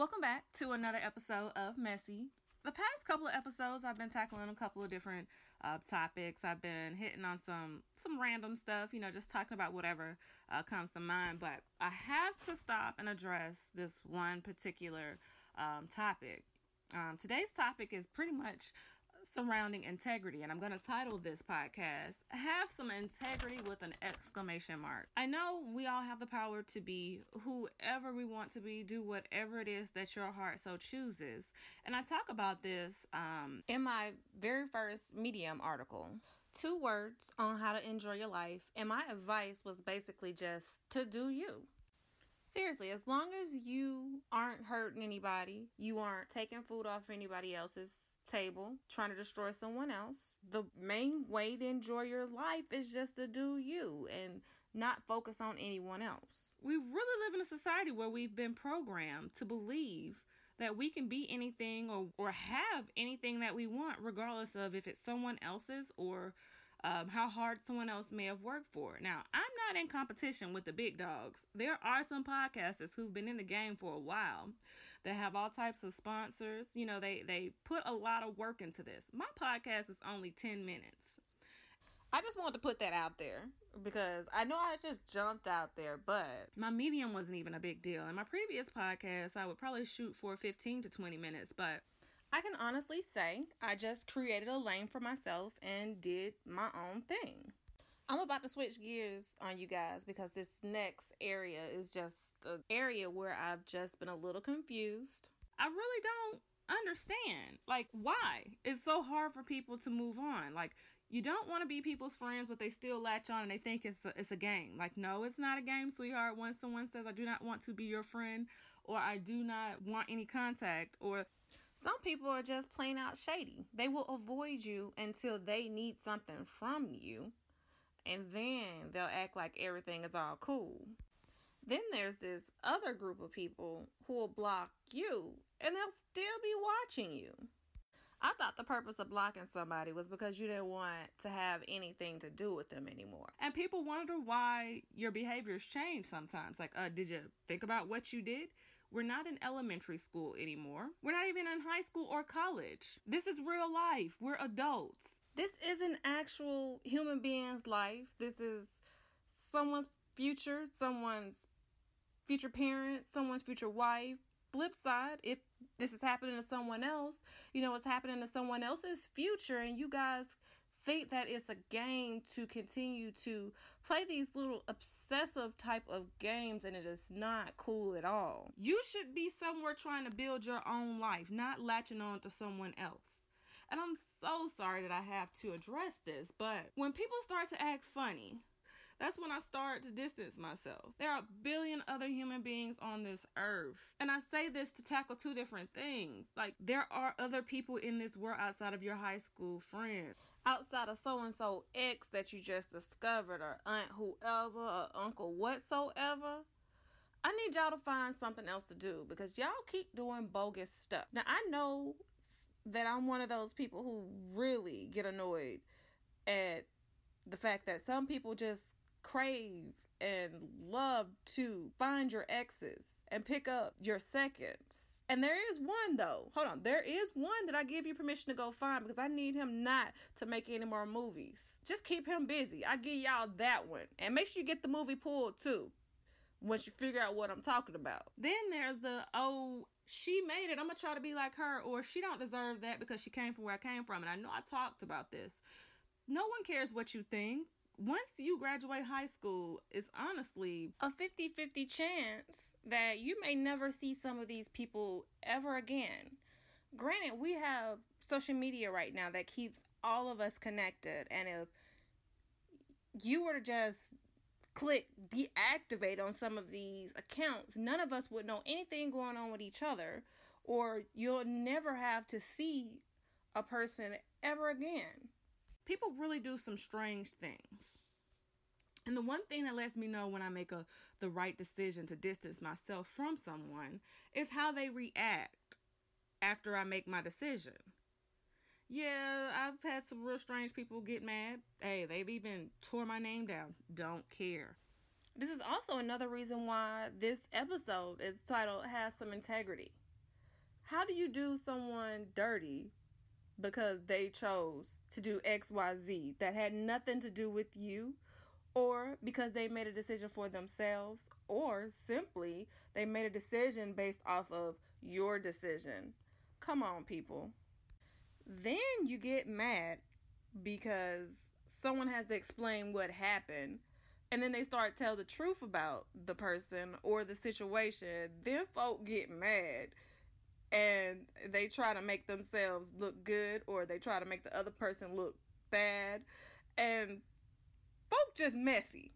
Welcome back to another episode of Messy. The past couple of episodes, I've been tackling a couple of different uh, topics. I've been hitting on some some random stuff, you know, just talking about whatever uh, comes to mind. But I have to stop and address this one particular um, topic. Um, today's topic is pretty much surrounding integrity, and I'm going to title this podcast Have Some Integrity with an exclamation mark. I know we all have the power to be whoever we want to be, do whatever it is that your heart so chooses. And I talk about this um, in my very first Medium article two words on how to enjoy your life, and my advice was basically just to do you. Seriously, as long as you aren't hurting anybody, you aren't taking food off anybody else's table, trying to destroy someone else, the main way to enjoy your life is just to do you and not focus on anyone else. We really live in a society where we've been programmed to believe that we can be anything or, or have anything that we want, regardless of if it's someone else's or um, how hard someone else may have worked for. Now, I'm not in competition with the big dogs. There are some podcasters who've been in the game for a while that have all types of sponsors. You know, they they put a lot of work into this. My podcast is only 10 minutes. I just wanted to put that out there because I know I just jumped out there, but my medium wasn't even a big deal. In my previous podcast, I would probably shoot for 15 to 20 minutes, but I can honestly say I just created a lane for myself and did my own thing. I'm about to switch gears on you guys because this next area is just an area where I've just been a little confused. I really don't understand. Like, why? It's so hard for people to move on. Like, you don't want to be people's friends, but they still latch on and they think it's a, it's a game. Like, no, it's not a game, sweetheart. When someone says, I do not want to be your friend, or I do not want any contact, or some people are just plain out shady. They will avoid you until they need something from you, and then they'll act like everything is all cool. Then there's this other group of people who will block you and they'll still be watching you. I thought the purpose of blocking somebody was because you didn't want to have anything to do with them anymore. And people wonder why your behaviors change sometimes. Like, uh, did you think about what you did? We're not in elementary school anymore. We're not even in high school or college. This is real life. We're adults. This is an actual human being's life. This is someone's future, someone's future parent, someone's future wife, flip side, if this is happening to someone else, you know, it's happening to someone else's future, and you guys think that it's a game to continue to play these little obsessive type of games and it is not cool at all. You should be somewhere trying to build your own life, not latching on to someone else. And I'm so sorry that I have to address this, but when people start to act funny, that's when I start to distance myself. There are a billion other human beings on this earth. And I say this to tackle two different things. Like, there are other people in this world outside of your high school friends, outside of so and so ex that you just discovered, or aunt whoever, or uncle whatsoever. I need y'all to find something else to do because y'all keep doing bogus stuff. Now, I know that I'm one of those people who really get annoyed at the fact that some people just crave and love to find your exes and pick up your seconds. And there is one though. Hold on. There is one that I give you permission to go find because I need him not to make any more movies. Just keep him busy. I give y'all that one. And make sure you get the movie pulled too. Once you figure out what I'm talking about. Then there's the oh she made it. I'm gonna try to be like her, or she don't deserve that because she came from where I came from. And I know I talked about this. No one cares what you think once you graduate high school, it's honestly a 50 50 chance that you may never see some of these people ever again. Granted, we have social media right now that keeps all of us connected, and if you were to just click deactivate on some of these accounts, none of us would know anything going on with each other, or you'll never have to see a person ever again people really do some strange things. And the one thing that lets me know when I make a the right decision to distance myself from someone is how they react after I make my decision. Yeah, I've had some real strange people get mad. Hey, they've even tore my name down. Don't care. This is also another reason why this episode is titled Has Some Integrity. How do you do someone dirty because they chose to do XYZ that had nothing to do with you? Or because they made a decision for themselves, or simply they made a decision based off of your decision. Come on, people. Then you get mad because someone has to explain what happened and then they start tell the truth about the person or the situation. Then folk get mad and they try to make themselves look good or they try to make the other person look bad and folk just messy.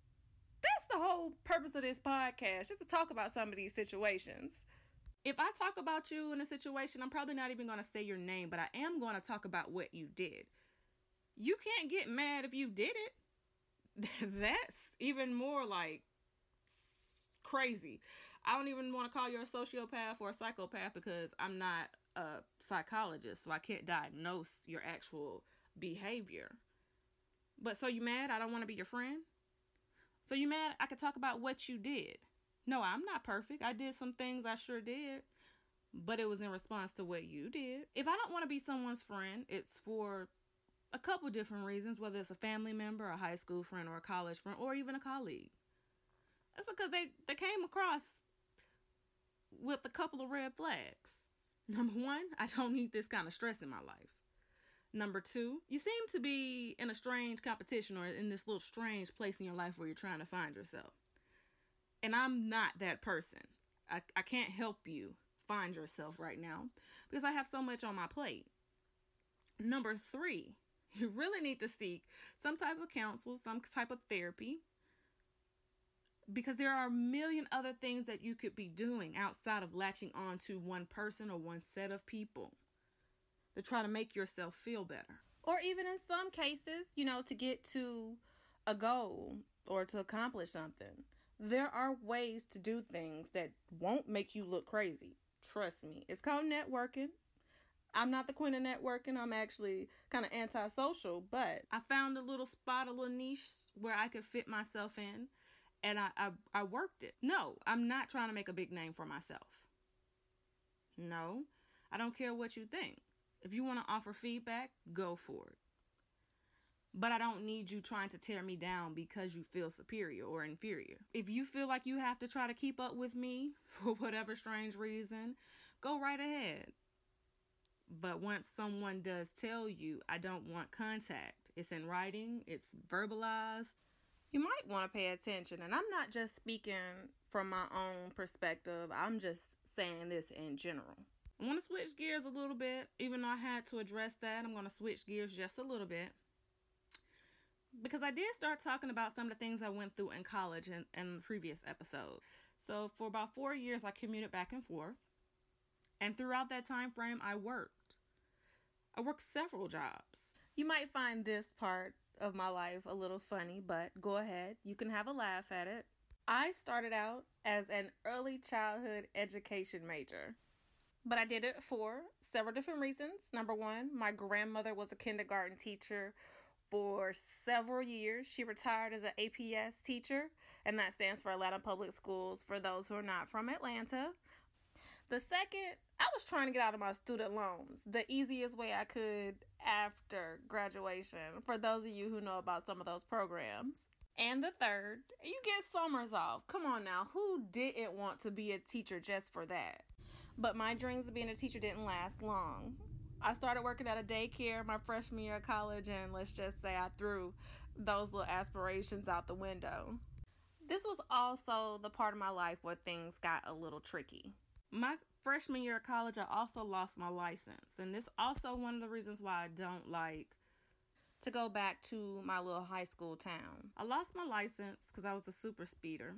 That's the whole purpose of this podcast just to talk about some of these situations if i talk about you in a situation i'm probably not even going to say your name but i am going to talk about what you did you can't get mad if you did it. That's even more like crazy. I don't even want to call you a sociopath or a psychopath because I'm not a psychologist, so I can't diagnose your actual behavior. But so you mad? I don't want to be your friend? So you mad? I could talk about what you did. No, I'm not perfect. I did some things I sure did, but it was in response to what you did. If I don't want to be someone's friend, it's for a couple different reasons, whether it's a family member, a high school friend, or a college friend, or even a colleague. That's because they, they came across with a couple of red flags. Number one, I don't need this kind of stress in my life. Number two, you seem to be in a strange competition or in this little strange place in your life where you're trying to find yourself. And I'm not that person. I, I can't help you find yourself right now because I have so much on my plate. Number three, you really need to seek some type of counsel, some type of therapy, because there are a million other things that you could be doing outside of latching on to one person or one set of people to try to make yourself feel better. Or even in some cases, you know, to get to a goal or to accomplish something. There are ways to do things that won't make you look crazy. Trust me. It's called networking. I'm not the queen of networking. I'm actually kind of antisocial, but I found a little spot, a little niche where I could fit myself in, and I, I, I worked it. No, I'm not trying to make a big name for myself. No, I don't care what you think. If you want to offer feedback, go for it. But I don't need you trying to tear me down because you feel superior or inferior. If you feel like you have to try to keep up with me for whatever strange reason, go right ahead. But once someone does tell you, I don't want contact, it's in writing, it's verbalized, you might want to pay attention. And I'm not just speaking from my own perspective, I'm just saying this in general. I want to switch gears a little bit. Even though I had to address that, I'm going to switch gears just a little bit. Because I did start talking about some of the things I went through in college in, in previous episode. So, for about four years, I commuted back and forth. And throughout that time frame, I worked. I worked several jobs. You might find this part of my life a little funny, but go ahead. You can have a laugh at it. I started out as an early childhood education major, but I did it for several different reasons. Number one, my grandmother was a kindergarten teacher for several years. She retired as an APS teacher, and that stands for Atlanta Public Schools for those who are not from Atlanta. The second, I was trying to get out of my student loans the easiest way I could after graduation, for those of you who know about some of those programs. And the third, you get summers off. Come on now, who didn't want to be a teacher just for that? But my dreams of being a teacher didn't last long. I started working at a daycare my freshman year of college, and let's just say I threw those little aspirations out the window. This was also the part of my life where things got a little tricky my freshman year of college, I also lost my license. And this also one of the reasons why I don't like to go back to my little high school town. I lost my license because I was a super speeder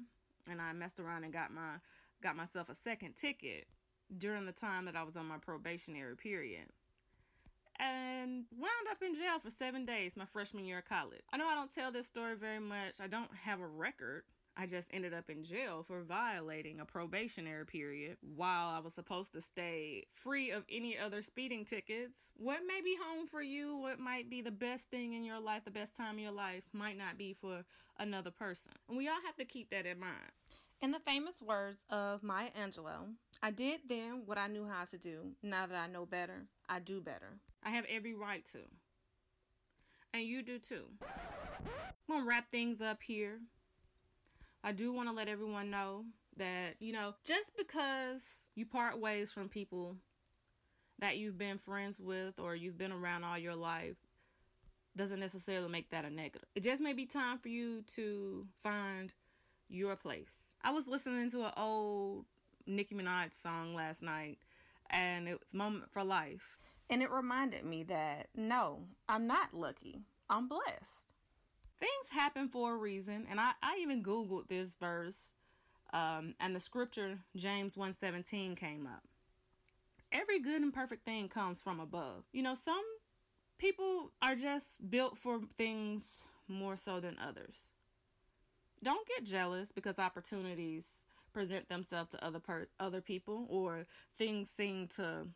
and I messed around and got my got myself a second ticket during the time that I was on my probationary period. And wound up in jail for seven days my freshman year of college. I know I don't tell this story very much. I don't have a record I just ended up in jail for violating a probationary period while I was supposed to stay free of any other speeding tickets. What may be home for you, what might be the best thing in your life, the best time of your life, might not be for another person. And we all have to keep that in mind. In the famous words of Maya Angelou, I did then what I knew how to do. Now that I know better, I do better. I have every right to. And you do too. I'm going to wrap things up here. I do want to let everyone know that, you know, just because you part ways from people that you've been friends with or you've been around all your life doesn't necessarily make that a negative. It just may be time for you to find your place. I was listening to an old Nicki Minaj song last night and it was Moment for Life. And it reminded me that no, I'm not lucky. I'm blessed. Things happen for a reason, and I, I even Googled this verse, um, and the scripture James 117 came up. Every good and perfect thing comes from above. You know, some people are just built for things more so than others. Don't get jealous because opportunities present themselves to other per- other people or things seem to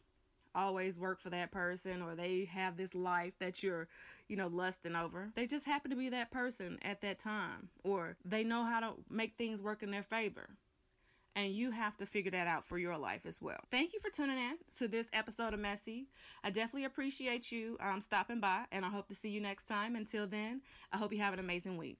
always work for that person or they have this life that you're, you know, lusting over. They just happen to be that person at that time or they know how to make things work in their favor. And you have to figure that out for your life as well. Thank you for tuning in to this episode of Messy. I definitely appreciate you um, stopping by, and I hope to see you next time. Until then, I hope you have an amazing week.